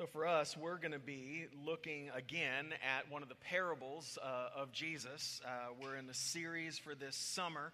So, for us, we're going to be looking again at one of the parables uh, of Jesus. Uh, we're in a series for this summer,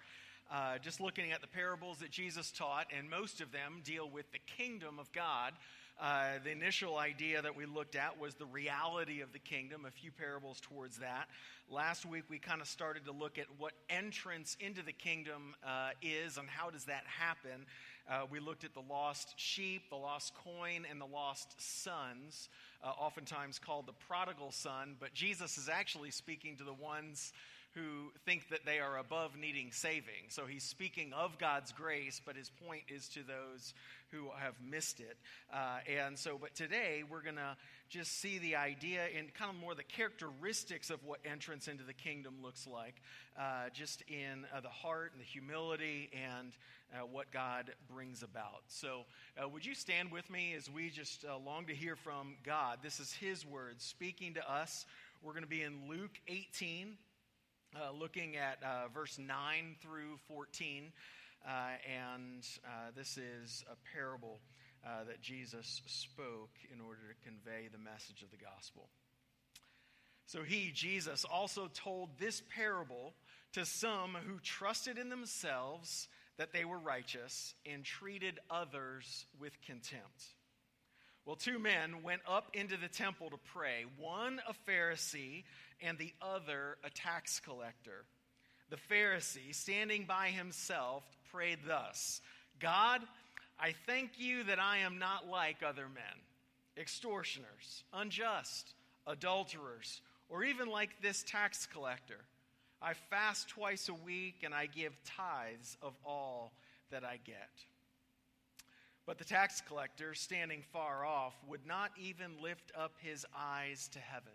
uh, just looking at the parables that Jesus taught, and most of them deal with the kingdom of God. Uh, the initial idea that we looked at was the reality of the kingdom, a few parables towards that. Last week, we kind of started to look at what entrance into the kingdom uh, is and how does that happen. Uh, we looked at the lost sheep, the lost coin, and the lost sons, uh, oftentimes called the prodigal son. But Jesus is actually speaking to the ones who think that they are above needing saving. So he's speaking of God's grace, but his point is to those who have missed it. Uh, and so, but today we're going to just see the idea and kind of more the characteristics of what entrance into the kingdom looks like, uh, just in uh, the heart and the humility and uh, what God brings about. So, uh, would you stand with me as we just uh, long to hear from God? This is his words speaking to us. We're going to be in Luke 18 uh, looking at uh, verse 9 through 14. Uh, and uh, this is a parable that Jesus spoke in order to convey the message of the gospel. So he, Jesus, also told this parable to some who trusted in themselves that they were righteous and treated others with contempt. Well, two men went up into the temple to pray, one a Pharisee and the other a tax collector. The Pharisee, standing by himself, prayed thus God, I thank you that I am not like other men, extortioners, unjust, adulterers, or even like this tax collector. I fast twice a week and I give tithes of all that I get. But the tax collector, standing far off, would not even lift up his eyes to heaven,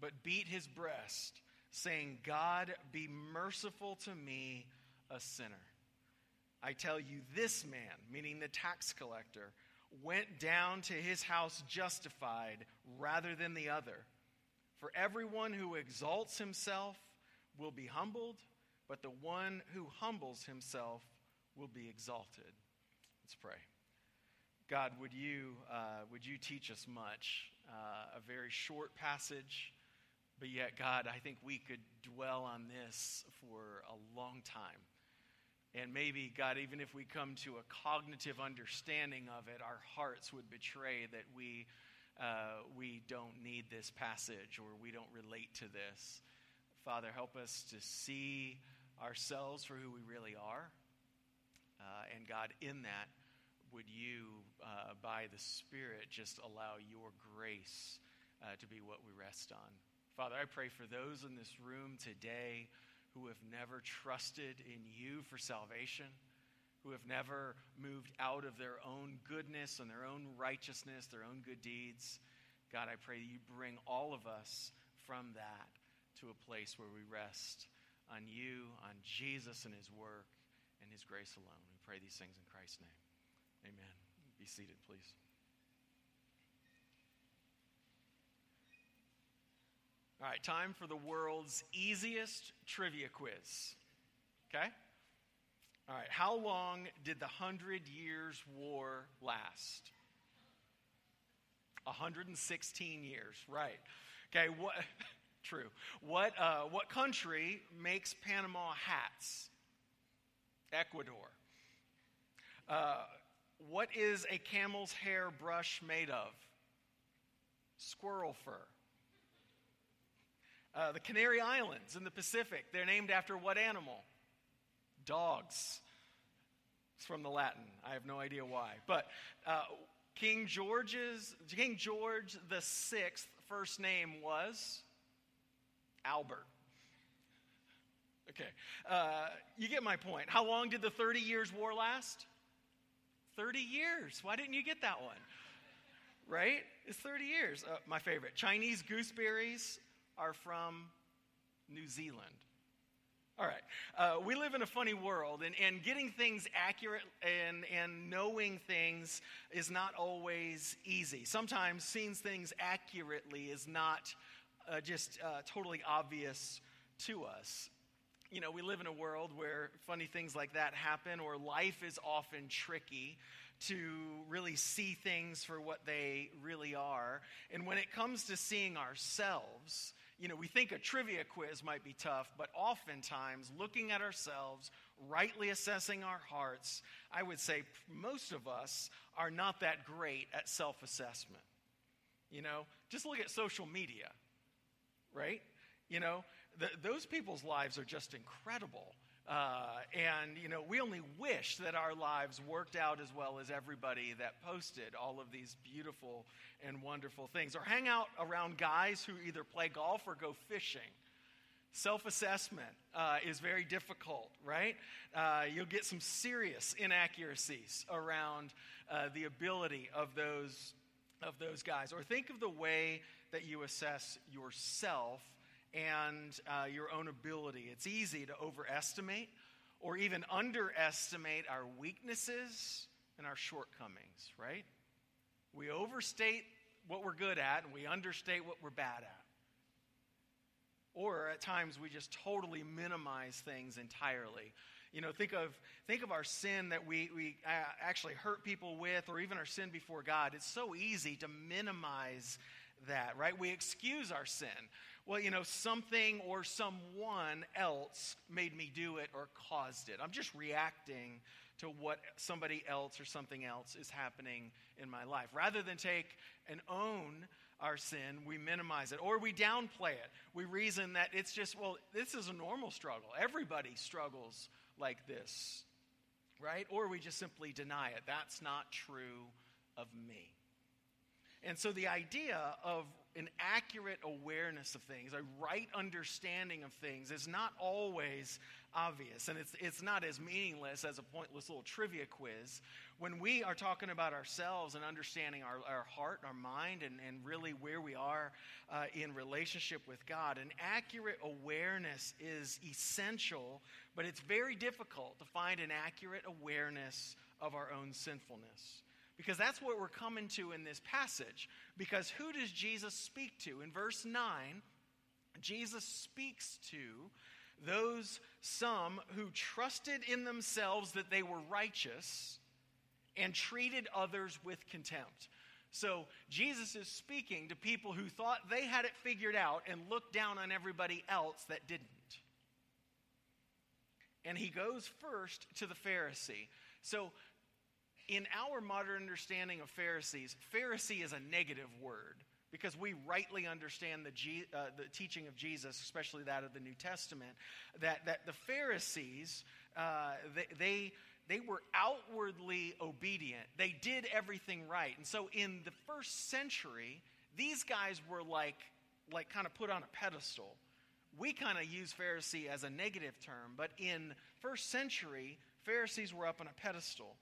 but beat his breast, saying, God, be merciful to me, a sinner. I tell you, this man, meaning the tax collector, went down to his house justified rather than the other. For everyone who exalts himself will be humbled, but the one who humbles himself will be exalted. Let's pray. God, would you, uh, would you teach us much? Uh, a very short passage, but yet, God, I think we could dwell on this for a long time. And maybe, God, even if we come to a cognitive understanding of it, our hearts would betray that we, uh, we don't need this passage or we don't relate to this. Father, help us to see ourselves for who we really are. Uh, and God, in that, would you, uh, by the Spirit, just allow your grace uh, to be what we rest on? Father, I pray for those in this room today who have never trusted in you for salvation, who have never moved out of their own goodness and their own righteousness, their own good deeds. God, I pray you bring all of us from that to a place where we rest on you, on Jesus and his work, and his grace alone. We pray these things in Christ's name. Amen. Be seated, please. All right, time for the world's easiest trivia quiz. Okay? All right, how long did the Hundred Years' War last? 116 years, right. Okay, what, true. What, uh, what country makes Panama hats? Ecuador. Uh, what is a camel's hair brush made of? Squirrel fur. Uh, the Canary Islands in the Pacific, they're named after what animal? Dogs. It's from the Latin. I have no idea why. But uh, King George's King George the Sixth first name was Albert. Okay, uh, you get my point. How long did the Thirty Years' War last? 30 years. Why didn't you get that one? Right? It's 30 years. Uh, my favorite. Chinese gooseberries are from New Zealand. All right. Uh, we live in a funny world, and, and getting things accurate and, and knowing things is not always easy. Sometimes seeing things accurately is not uh, just uh, totally obvious to us you know, we live in a world where funny things like that happen, or life is often tricky to really see things for what they really are. And when it comes to seeing ourselves, you know, we think a trivia quiz might be tough, but oftentimes looking at ourselves, rightly assessing our hearts, I would say most of us are not that great at self assessment. You know, just look at social media, right? You know, the, those people's lives are just incredible. Uh, and, you know, we only wish that our lives worked out as well as everybody that posted all of these beautiful and wonderful things. Or hang out around guys who either play golf or go fishing. Self assessment uh, is very difficult, right? Uh, you'll get some serious inaccuracies around uh, the ability of those, of those guys. Or think of the way that you assess yourself and uh, your own ability. It's easy to overestimate or even underestimate our weaknesses and our shortcomings, right? We overstate what we're good at and we understate what we're bad at. Or at times we just totally minimize things entirely. You know, think of, think of our sin that we, we uh, actually hurt people with, or even our sin before God. It's so easy to minimize that, right? We excuse our sin well, you know, something or someone else made me do it or caused it. I'm just reacting to what somebody else or something else is happening in my life. Rather than take and own our sin, we minimize it or we downplay it. We reason that it's just, well, this is a normal struggle. Everybody struggles like this, right? Or we just simply deny it. That's not true of me. And so the idea of an accurate awareness of things, a right understanding of things, is not always obvious. And it's, it's not as meaningless as a pointless little trivia quiz. When we are talking about ourselves and understanding our, our heart, our mind, and, and really where we are uh, in relationship with God, an accurate awareness is essential, but it's very difficult to find an accurate awareness of our own sinfulness. Because that's what we're coming to in this passage. Because who does Jesus speak to? In verse 9, Jesus speaks to those some who trusted in themselves that they were righteous and treated others with contempt. So Jesus is speaking to people who thought they had it figured out and looked down on everybody else that didn't. And he goes first to the Pharisee. So in our modern understanding of Pharisees, Pharisee is a negative word because we rightly understand the, uh, the teaching of Jesus, especially that of the New Testament, that, that the Pharisees, uh, they, they, they were outwardly obedient. They did everything right. And so in the first century, these guys were like, like kind of put on a pedestal. We kind of use Pharisee as a negative term, but in first century, Pharisees were up on a pedestal.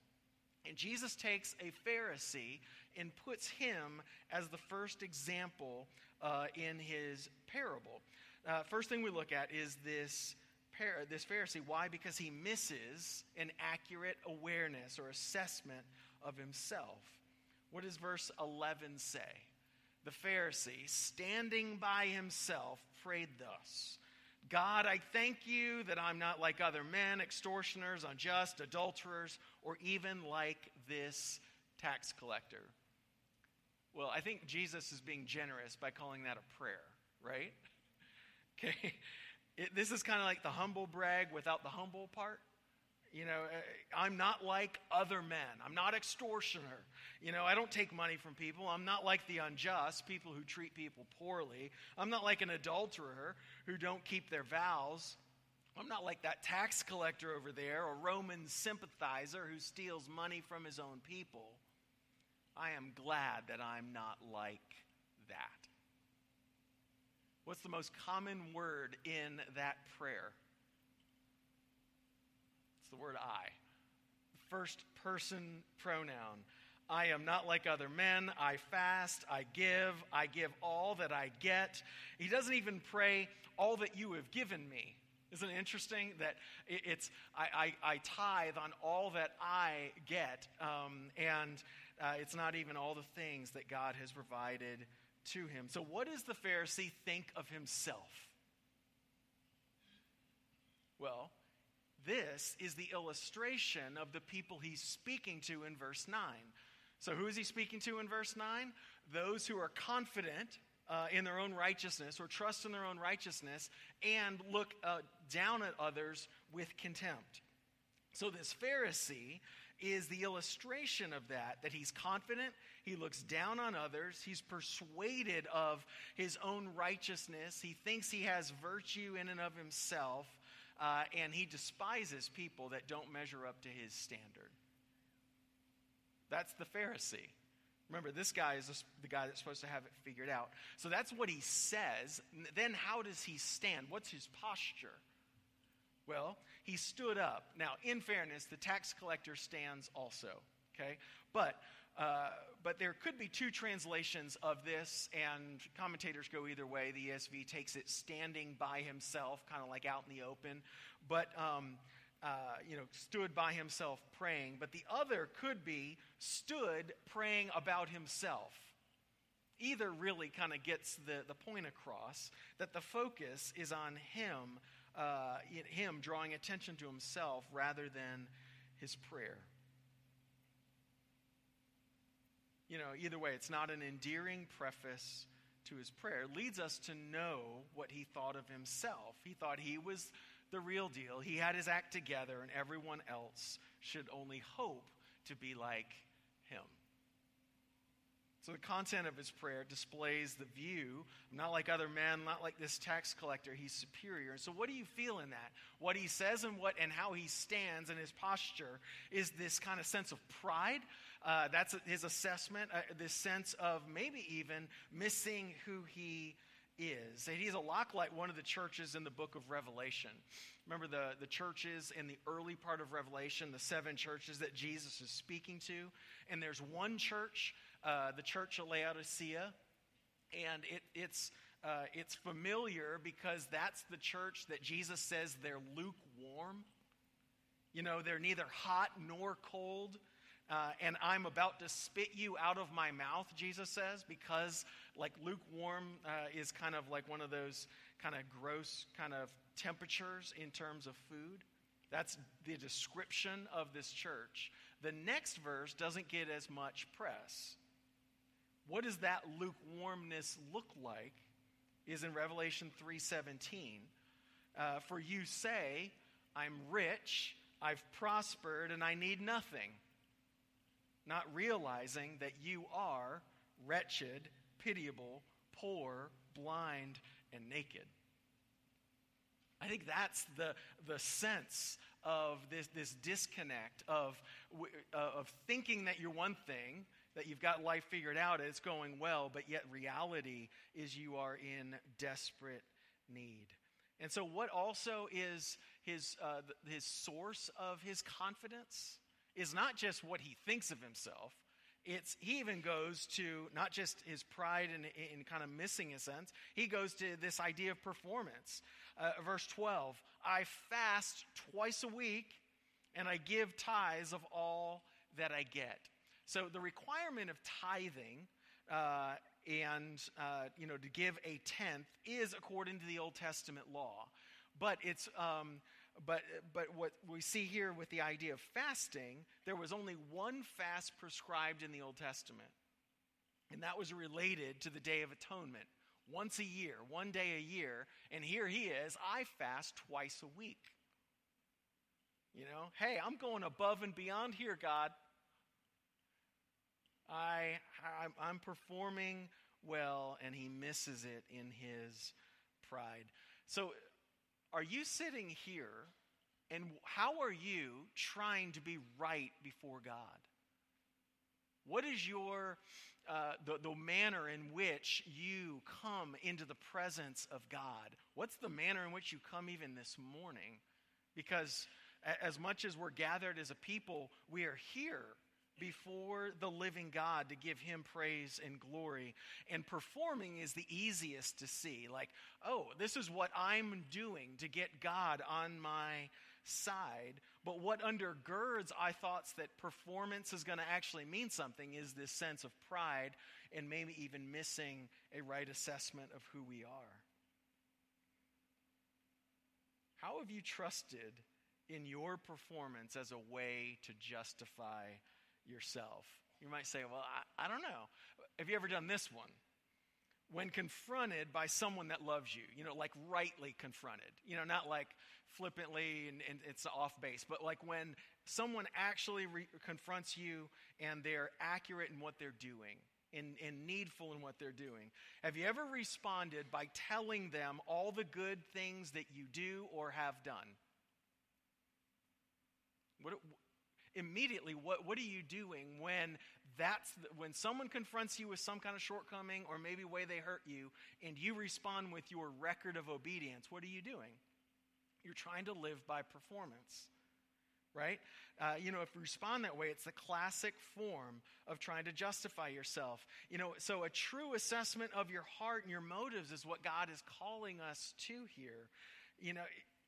And Jesus takes a Pharisee and puts him as the first example uh, in his parable. Uh, first thing we look at is this, par- this Pharisee. Why? Because he misses an accurate awareness or assessment of himself. What does verse 11 say? The Pharisee, standing by himself, prayed thus God, I thank you that I'm not like other men, extortioners, unjust, adulterers, or even like this tax collector. Well, I think Jesus is being generous by calling that a prayer, right? Okay. It, this is kind of like the humble brag without the humble part. You know, uh, I'm not like other men. I'm not extortioner. You know, I don't take money from people. I'm not like the unjust, people who treat people poorly. I'm not like an adulterer who don't keep their vows. I'm not like that tax collector over there or Roman sympathizer who steals money from his own people. I am glad that I'm not like that. What's the most common word in that prayer? It's the word I. First person pronoun. I am not like other men. I fast. I give. I give all that I get. He doesn't even pray, all that you have given me. Isn't it interesting that it's I, I, I tithe on all that I get, um, and uh, it's not even all the things that God has provided to him. So, what does the Pharisee think of himself? Well, this is the illustration of the people he's speaking to in verse 9. So, who is he speaking to in verse 9? Those who are confident uh, in their own righteousness or trust in their own righteousness and look uh, down at others with contempt. So, this Pharisee is the illustration of that, that he's confident, he looks down on others, he's persuaded of his own righteousness, he thinks he has virtue in and of himself, uh, and he despises people that don't measure up to his standard. That's the Pharisee. Remember, this guy is the guy that's supposed to have it figured out. So that's what he says. Then, how does he stand? What's his posture? Well, he stood up. Now, in fairness, the tax collector stands also. Okay, but uh, but there could be two translations of this, and commentators go either way. The ESV takes it standing by himself, kind of like out in the open, but um, uh, you know, stood by himself praying. But the other could be stood praying about himself. Either really kind of gets the, the point across that the focus is on him, uh, him drawing attention to himself rather than his prayer. You know, either way, it's not an endearing preface to his prayer. Leads us to know what he thought of himself. He thought he was the real deal. He had his act together, and everyone else should only hope to be like him. So, the content of his prayer displays the view I'm not like other men, not like this tax collector. He's superior. So, what do you feel in that? What he says and, what, and how he stands and his posture is this kind of sense of pride. Uh, that's his assessment, uh, this sense of maybe even missing who he is. That he's a lot like one of the churches in the book of Revelation. Remember the, the churches in the early part of Revelation, the seven churches that Jesus is speaking to? And there's one church, uh, the church of Laodicea, and it, it's, uh, it's familiar because that's the church that Jesus says they're lukewarm. You know, they're neither hot nor cold. Uh, and I'm about to spit you out of my mouth, Jesus says, because like lukewarm uh, is kind of like one of those kind of gross kind of temperatures in terms of food. That's the description of this church. The next verse doesn't get as much press. What does that lukewarmness look like? Is in Revelation 3:17. Uh, For you say, I'm rich, I've prospered, and I need nothing not realizing that you are wretched, pitiable, poor, blind, and naked. I think that's the, the sense of this, this disconnect of, uh, of thinking that you're one thing, that you've got life figured out, it's going well, but yet reality is you are in desperate need. And so, what also is his, uh, his source of his confidence? Is not just what he thinks of himself. It's, he even goes to not just his pride in, in kind of missing a sense, he goes to this idea of performance. Uh, verse 12 I fast twice a week and I give tithes of all that I get. So the requirement of tithing uh, and uh, you know to give a tenth is according to the Old Testament law, but it's um, but, but what we see here with the idea of fasting, there was only one fast prescribed in the Old Testament, and that was related to the Day of Atonement. Once a year, one day a year, and here he is, I fast twice a week. You know, hey, I'm going above and beyond here, God. I, I'm performing well, and he misses it in his pride. So are you sitting here and how are you trying to be right before God? What is your uh, the, the manner in which you come into the presence of God? What's the manner in which you come even this morning? Because as much as we're gathered as a people, we are here before the living God to give him praise and glory. And performing is the easiest to see. Like, oh, this is what I'm doing to get God on my side. But what undergirds I thoughts that performance is going to actually mean something is this sense of pride and maybe even missing a right assessment of who we are. How have you trusted in your performance as a way to justify yourself. You might say, Well, I, I don't know. Have you ever done this one? When confronted by someone that loves you, you know, like rightly confronted, you know, not like flippantly and, and it's off base, but like when someone actually re- confronts you and they're accurate in what they're doing and, and needful in what they're doing. Have you ever responded by telling them all the good things that you do or have done? What, immediately, what, what are you doing when that's the, when someone confronts you with some kind of shortcoming or maybe way they hurt you, and you respond with your record of obedience? What are you doing? You're trying to live by performance right? Uh, you know, if we respond that way, it's the classic form of trying to justify yourself. You know, so a true assessment of your heart and your motives is what God is calling us to here. You know,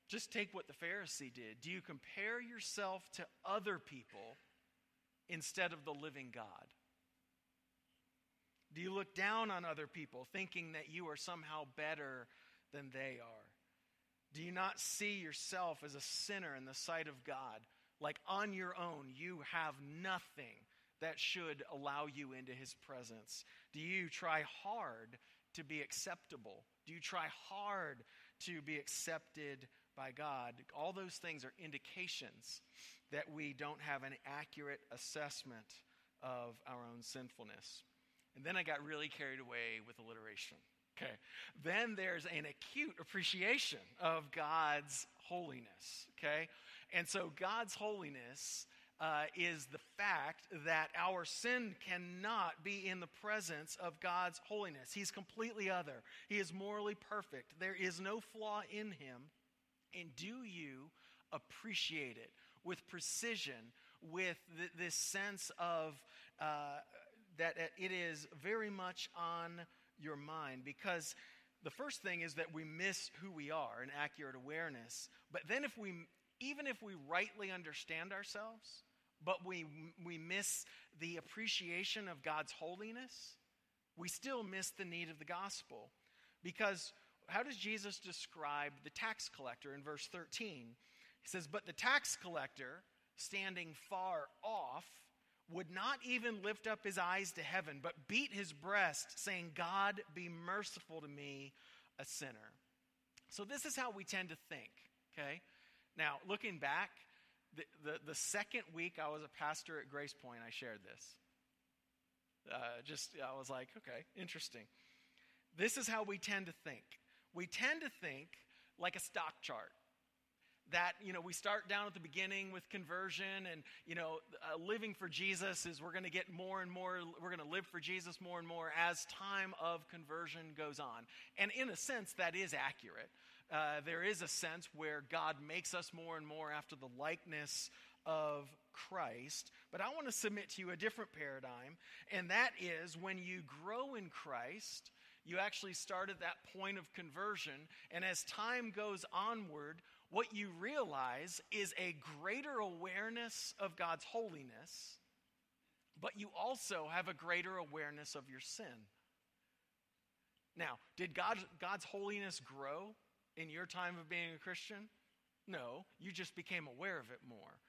just take what the Pharisee did. Do you compare yourself to other people instead of the living God? Do you look down on other people thinking that you are somehow better than they are? Do you not see yourself as a sinner in the sight of God? Like on your own, you have nothing that should allow you into his presence? Do you try hard to be acceptable? Do you try hard to be accepted by God? All those things are indications that we don't have an accurate assessment of our own sinfulness. And then I got really carried away with alliteration. Okay. Then there's an acute appreciation of God's holiness. Okay. And so God's holiness uh, is the fact that our sin cannot be in the presence of God's holiness. He's completely other, He is morally perfect. There is no flaw in Him. And do you appreciate it with precision, with th- this sense of uh, that it is very much on your mind? Because the first thing is that we miss who we are, an accurate awareness. But then if we even if we rightly understand ourselves, but we, we miss the appreciation of God's holiness, we still miss the need of the gospel. Because how does Jesus describe the tax collector in verse 13? He says, But the tax collector, standing far off, would not even lift up his eyes to heaven, but beat his breast, saying, God, be merciful to me, a sinner. So, this is how we tend to think, okay? Now, looking back, the, the, the, second week I was a pastor at Grace Point, I shared this. Uh, just, I was like, okay, interesting. This is how we tend to think. We tend to think like a stock chart. That, you know, we start down at the beginning with conversion and, you know, uh, living for Jesus is we're going to get more and more, we're going to live for Jesus more and more as time of conversion goes on. And in a sense, that is accurate uh, there is a sense where God makes us more and more after the likeness of Christ. But I want to submit to you a different paradigm, and that is when you grow in Christ, you actually start at that point of conversion, and as time goes onward, what you realize is a greater awareness of God's holiness, but you also have a greater awareness of your sin. Now, did God, God's holiness grow in your time of being a Christian? No, you just became aware of it more.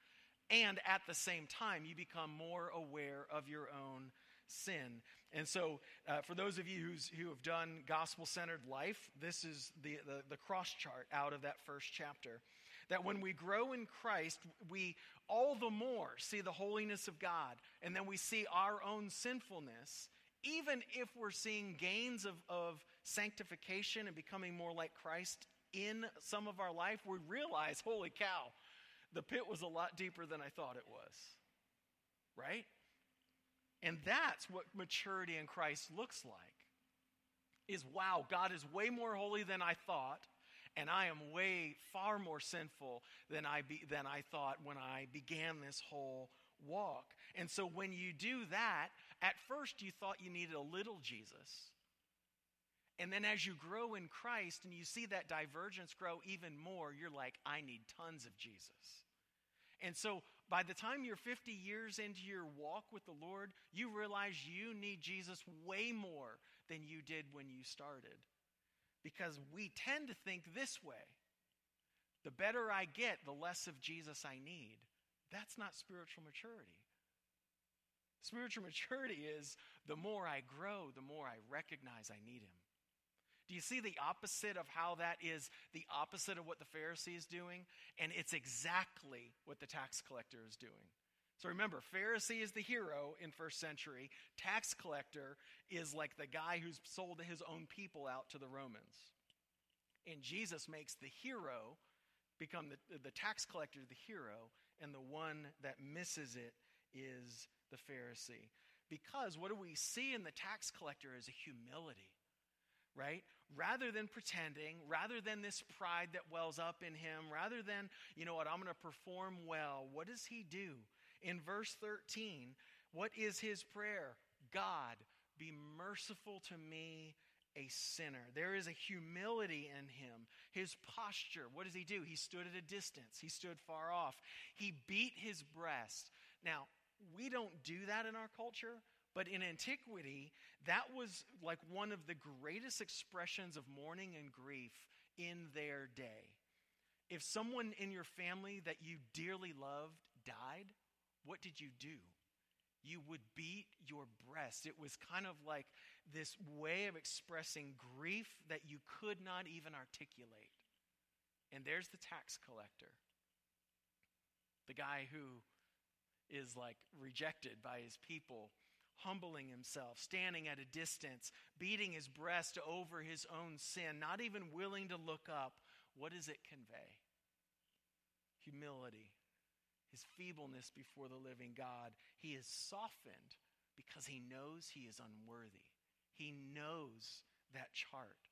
And at the same time, you become more aware of your own sin. And so, uh, for those of you who have done gospel centered life, this is the, the, the cross chart out of that first chapter. That when we grow in Christ, we all the more see the holiness of God, and then we see our own sinfulness, even if we're seeing gains of, of sanctification and becoming more like Christ in some of our life, we realize, holy cow, the pit was a lot deeper than I thought it was. Right? And that's what maturity in Christ looks like. Is wow, God is way more holy than I thought, and I am way far more sinful than I be, than I thought when I began this whole walk. And so when you do that, at first you thought you needed a little Jesus. And then as you grow in Christ and you see that divergence grow even more, you're like, I need tons of Jesus. And so by the time you're 50 years into your walk with the Lord, you realize you need Jesus way more than you did when you started. Because we tend to think this way The better I get, the less of Jesus I need. That's not spiritual maturity. Spiritual maturity is the more I grow, the more I recognize I need Him. Do you see the opposite of how that is the opposite of what the Pharisee is doing? And it's exactly what the tax collector is doing. So remember, Pharisee is the hero in first century. Tax collector is like the guy who's sold his own people out to the Romans. And Jesus makes the hero become the, the tax collector the hero, and the one that misses it is the Pharisee. Because what do we see in the tax collector is a humility right? Rather than pretending, rather than this pride that wells up in him, rather than, you know what, I'm going to perform well, what does he do? In verse 13, what is his prayer? God, be merciful to me, a sinner. There is a humility in him. His posture, what does he do? He stood at a distance, he stood far off. He beat his breast. Now, we don't do that in our culture, but in antiquity, that was like one of the greatest expressions of mourning and grief in their day. If someone in your family that you dearly loved died, what did you do? You would beat your breast. It was kind of like this way of expressing grief that you could not even articulate. And there's the tax collector, the guy who is like rejected by his people humbling himself, standing at a distance, beating his breast over his own sin, not even willing to look up, what does it convey? Humility, his feebleness before the living God. He is softened because he knows he is unworthy. He knows that chart,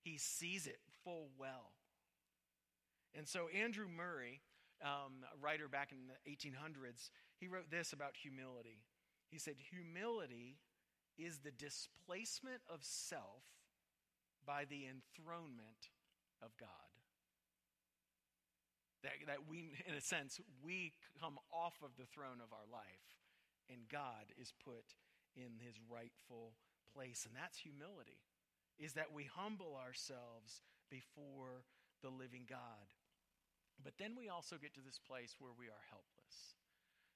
he sees it full well. And so, Andrew Murray, um, a writer back in the 1800s, he wrote this about humility. He said, Humility is the displacement of self by the enthronement of God. That, that we, in a sense, we come off of the throne of our life and God is put in his rightful place. And that's humility, is that we humble ourselves before the living God. But then we also get to this place where we are helpless.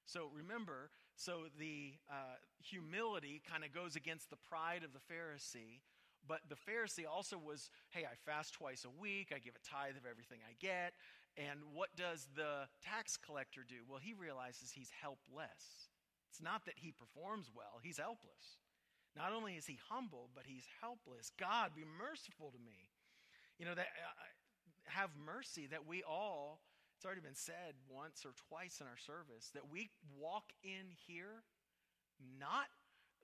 So remember, so the uh, humility kind of goes against the pride of the Pharisee. But the Pharisee also was, hey, I fast twice a week, I give a tithe of everything I get. And what does the tax collector do? Well, he realizes he's helpless. It's not that he performs well, he's helpless. Not only is he humble, but he's helpless. God, be merciful to me. You know, that uh, have mercy that we all it's already been said once or twice in our service that we walk in here not,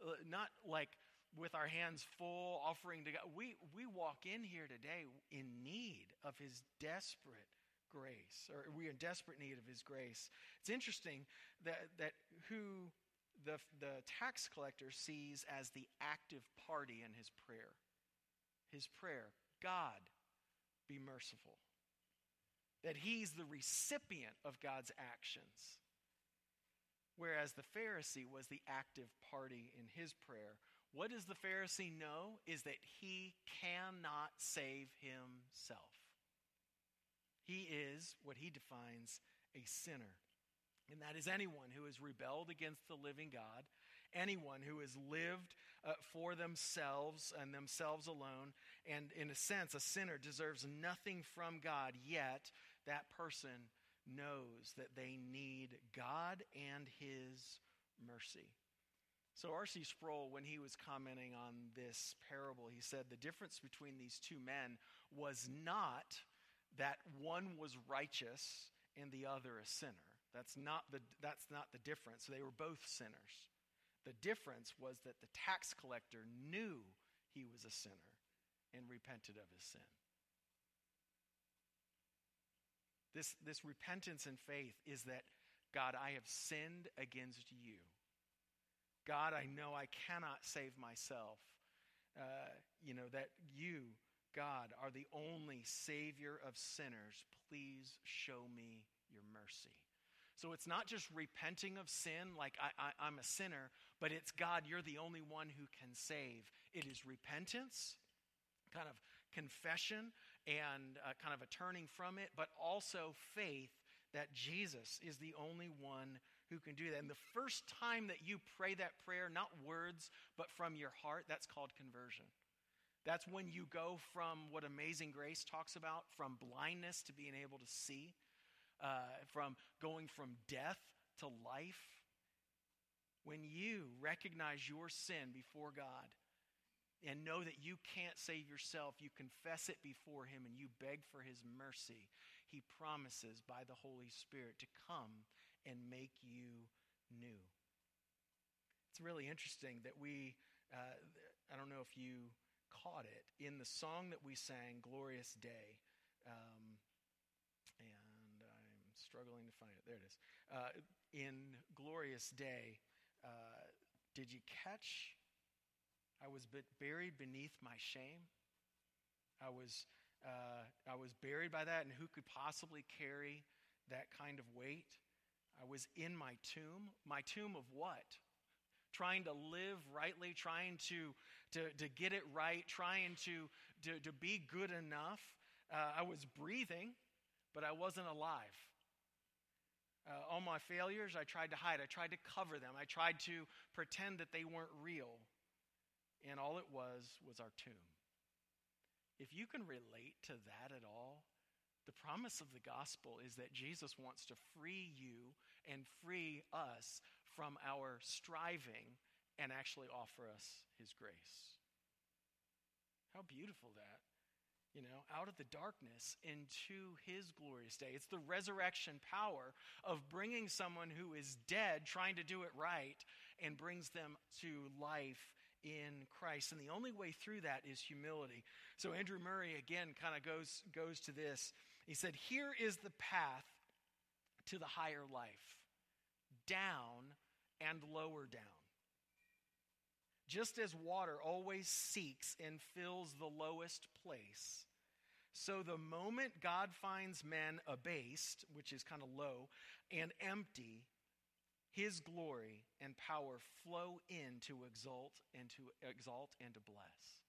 uh, not like with our hands full offering to God. We, we walk in here today in need of his desperate grace, or we are in desperate need of his grace. It's interesting that, that who the, the tax collector sees as the active party in his prayer. His prayer, God, be merciful that he's the recipient of God's actions. Whereas the Pharisee was the active party in his prayer. What does the Pharisee know? Is that he cannot save himself. He is what he defines a sinner. And that is anyone who has rebelled against the living God, anyone who has lived uh, for themselves and themselves alone, and in a sense, a sinner deserves nothing from God, yet that person knows that they need God and His mercy. So, R.C. Sproul, when he was commenting on this parable, he said the difference between these two men was not that one was righteous and the other a sinner. That's not the, that's not the difference. They were both sinners. The difference was that the tax collector knew he was a sinner and repented of his sin. This, this repentance and faith is that, God, I have sinned against you. God, I know I cannot save myself. Uh, you know, that you, God, are the only Savior of sinners. Please show me your mercy. So it's not just repenting of sin, like I, I'm a sinner, but it's God, you're the only one who can save. It is repentance, kind of confession, and uh, kind of a turning from it, but also faith that Jesus is the only one who can do that. And the first time that you pray that prayer, not words, but from your heart, that's called conversion. That's when you go from what Amazing Grace talks about, from blindness to being able to see, uh, from going from death to life. When you recognize your sin before God and know that you can't save yourself, you confess it before Him and you beg for His mercy, He promises by the Holy Spirit to come and make you new. It's really interesting that we, uh, I don't know if you caught it, in the song that we sang, Glorious Day. Um, and I'm struggling to find it. There it is. Uh, in Glorious Day, uh, did you catch? I was buried beneath my shame. I was, uh, I was buried by that, and who could possibly carry that kind of weight? I was in my tomb. My tomb of what? Trying to live rightly, trying to, to, to get it right, trying to, to, to be good enough. Uh, I was breathing, but I wasn't alive. Uh, all my failures, I tried to hide. I tried to cover them. I tried to pretend that they weren't real. And all it was was our tomb. If you can relate to that at all, the promise of the gospel is that Jesus wants to free you and free us from our striving and actually offer us his grace. How beautiful that. You know, out of the darkness into his glorious day. It's the resurrection power of bringing someone who is dead, trying to do it right, and brings them to life in Christ. And the only way through that is humility. So Andrew Murray again kind of goes goes to this. He said, "Here is the path to the higher life. Down and lower down. Just as water always seeks and fills the lowest place, so the moment God finds men abased, which is kind of low, and empty, his glory and power flow in to exalt and to exalt and to bless.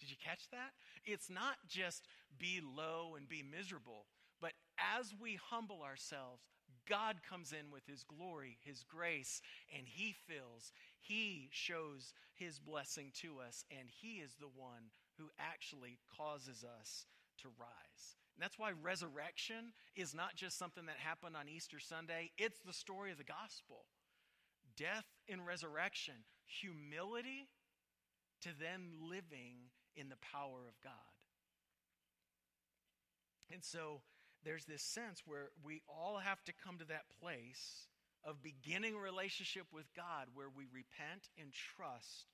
Did you catch that? It's not just be low and be miserable, but as we humble ourselves, God comes in with His glory, His grace, and He fills. He shows His blessing to us, and He is the one who actually causes us to rise. And that's why resurrection is not just something that happened on Easter Sunday, it's the story of the gospel. Death and resurrection, humility to then living in the power of God. And so there's this sense where we all have to come to that place of beginning a relationship with God where we repent and trust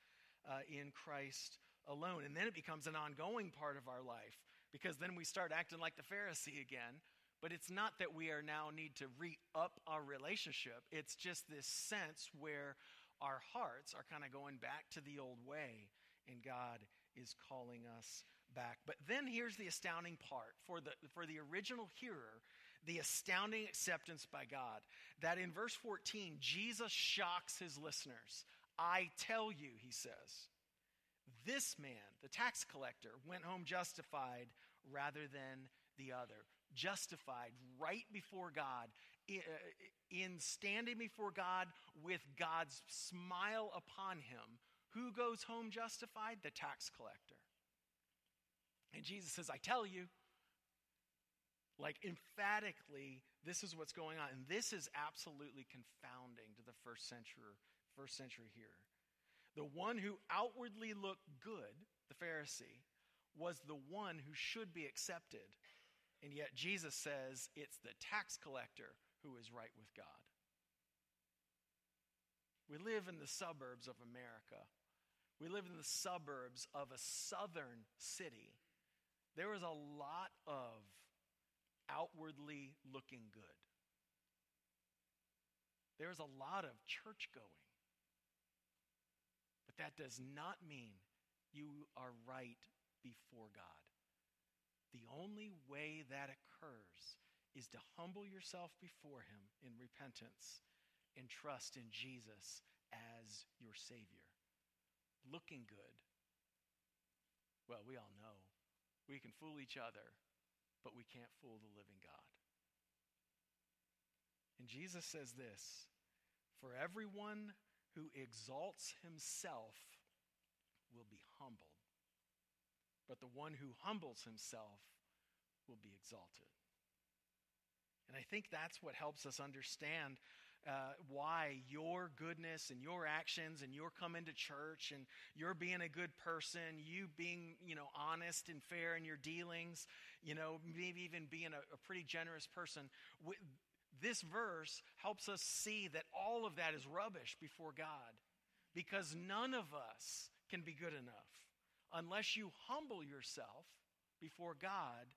uh, in Christ alone. And then it becomes an ongoing part of our life because then we start acting like the Pharisee again. But it's not that we are now need to re up our relationship. It's just this sense where our hearts are kind of going back to the old way and God is calling us back. But then here's the astounding part for the, for the original hearer, the astounding acceptance by God. That in verse 14, Jesus shocks his listeners. I tell you, he says, this man, the tax collector, went home justified rather than the other. Justified right before God, uh, in standing before God with God's smile upon him. Who goes home justified? The tax collector. And Jesus says, I tell you, like emphatically, this is what's going on. And this is absolutely confounding to the first century, first century here. The one who outwardly looked good, the Pharisee, was the one who should be accepted. And yet Jesus says it's the tax collector who is right with God. We live in the suburbs of America. We live in the suburbs of a southern city There is a lot of outwardly looking good. There's a lot of church going. That does not mean you are right before God. The only way that occurs is to humble yourself before Him in repentance and trust in Jesus as your Savior. Looking good. Well, we all know We can fool each other, but we can't fool the living God. And Jesus says this For everyone who exalts himself will be humbled, but the one who humbles himself will be exalted. And I think that's what helps us understand uh, why your goodness and your actions and your coming to church and your being a good person, you being, you know, honest and fair in your dealings, you know, maybe even being a, a pretty generous person. This verse helps us see that all of that is rubbish before God because none of us can be good enough. Unless you humble yourself before God,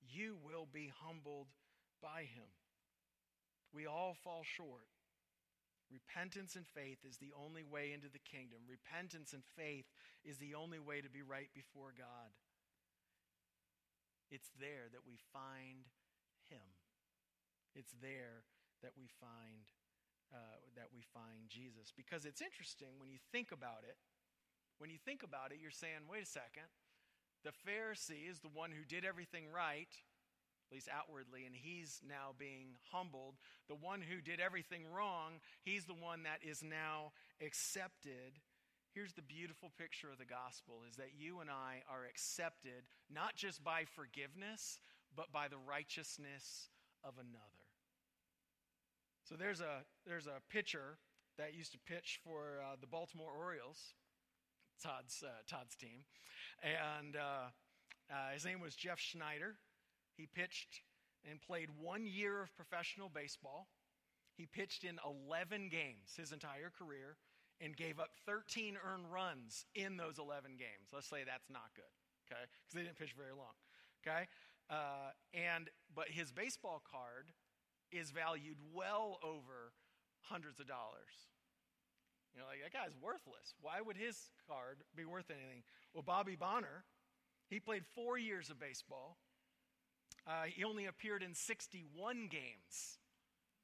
you will be humbled by Him. We all fall short. Repentance and faith is the only way into the kingdom. Repentance and faith is the only way to be right before God. It's there that we find Him. It's there that we find uh, that we find Jesus. Because it's interesting when you think about it. When you think about it, you're saying, "Wait a second. The Pharisee is the one who did everything right." at least outwardly, and he's now being humbled. The one who did everything wrong, he's the one that is now accepted. Here's the beautiful picture of the gospel is that you and I are accepted not just by forgiveness, but by the righteousness of another. So there's a there's a pitcher that used to pitch for uh, the Baltimore Orioles, Todd's uh, Todd's team, and uh, uh his name was Jeff Schneider. He pitched and played one year of professional baseball. He pitched in 11 games his entire career and gave up 13 earned runs in those 11 games. Let's say that's not good, okay? Because they didn't pitch very long, okay? Uh, and but his baseball card is valued well over hundreds of dollars. You know, like that guy's worthless. Why would his card be worth anything? Well, Bobby Bonner, he played four years of baseball. Uh, he only appeared in 61 games.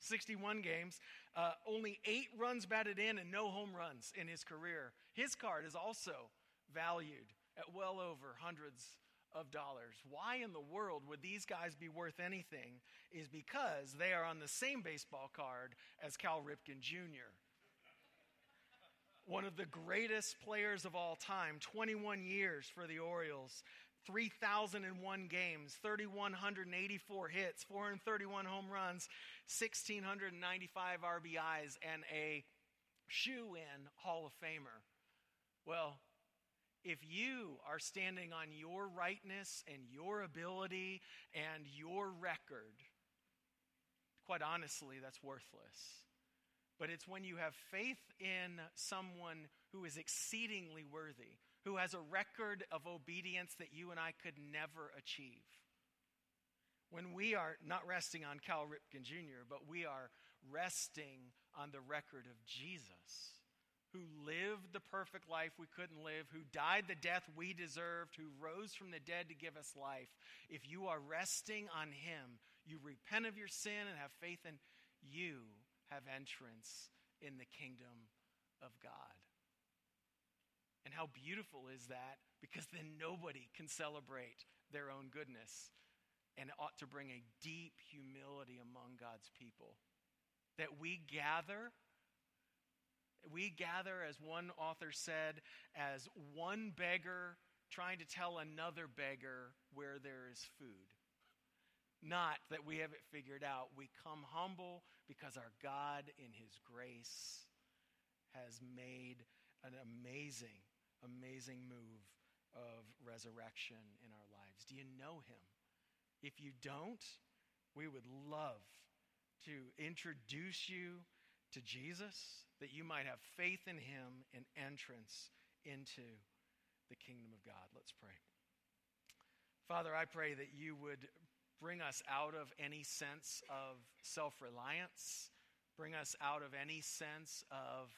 61 games, uh, only eight runs batted in and no home runs in his career. His card is also valued at well over hundreds of dollars. Why in the world would these guys be worth anything? Is because they are on the same baseball card as Cal Ripken Jr. One of the greatest players of all time, 21 years for the Orioles, 3,001 games, 3,184 hits, 431 home runs, 1,695 RBIs, and a shoe in Hall of Famer. Well, if you are standing on your rightness and your ability and your record, quite honestly, that's worthless. But it's when you have faith in someone who is exceedingly worthy, who has a record of obedience that you and I could never achieve. When we are not resting on Cal Ripken Jr., but we are resting on the record of Jesus, who lived the perfect life we couldn't live, who died the death we deserved, who rose from the dead to give us life. If you are resting on him, you repent of your sin and have faith in you have entrance in the kingdom of God. And how beautiful is that? Because then nobody can celebrate their own goodness. And ought to bring a deep humility among God's people. That we gather, we gather, as one author said, as one beggar trying to tell another beggar where there is food. Not that we have it figured out. We come humble because our God, in His grace, has made an amazing amazing move of resurrection in our lives. Do you know him? If you don't, we would love to introduce you to Jesus that you might have faith in him and entrance into the kingdom of God. Let's pray. Father, I pray that you would bring us out of any sense of self reliance, bring us out of any sense of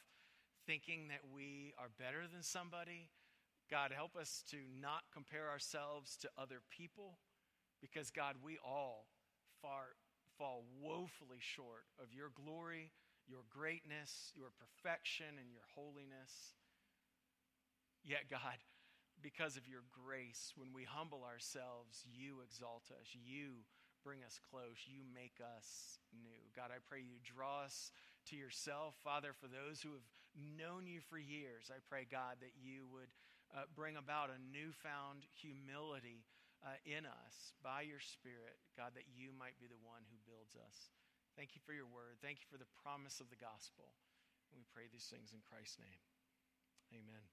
thinking that we are better than somebody. God, help us to not compare ourselves to other people because, God, we all far, fall woefully short of your glory, your greatness, your perfection, and your holiness. Yet, God, because of your grace, when we humble ourselves, you exalt us. You bring us close. You make us new. God, I pray you draw us to yourself. Father, for those who have known you for years, I pray, God, that you would uh, bring about a newfound humility uh, in us by your Spirit. God, that you might be the one who builds us. Thank you for your word. Thank you for the promise of the gospel. And we pray these things in Christ's name. Amen.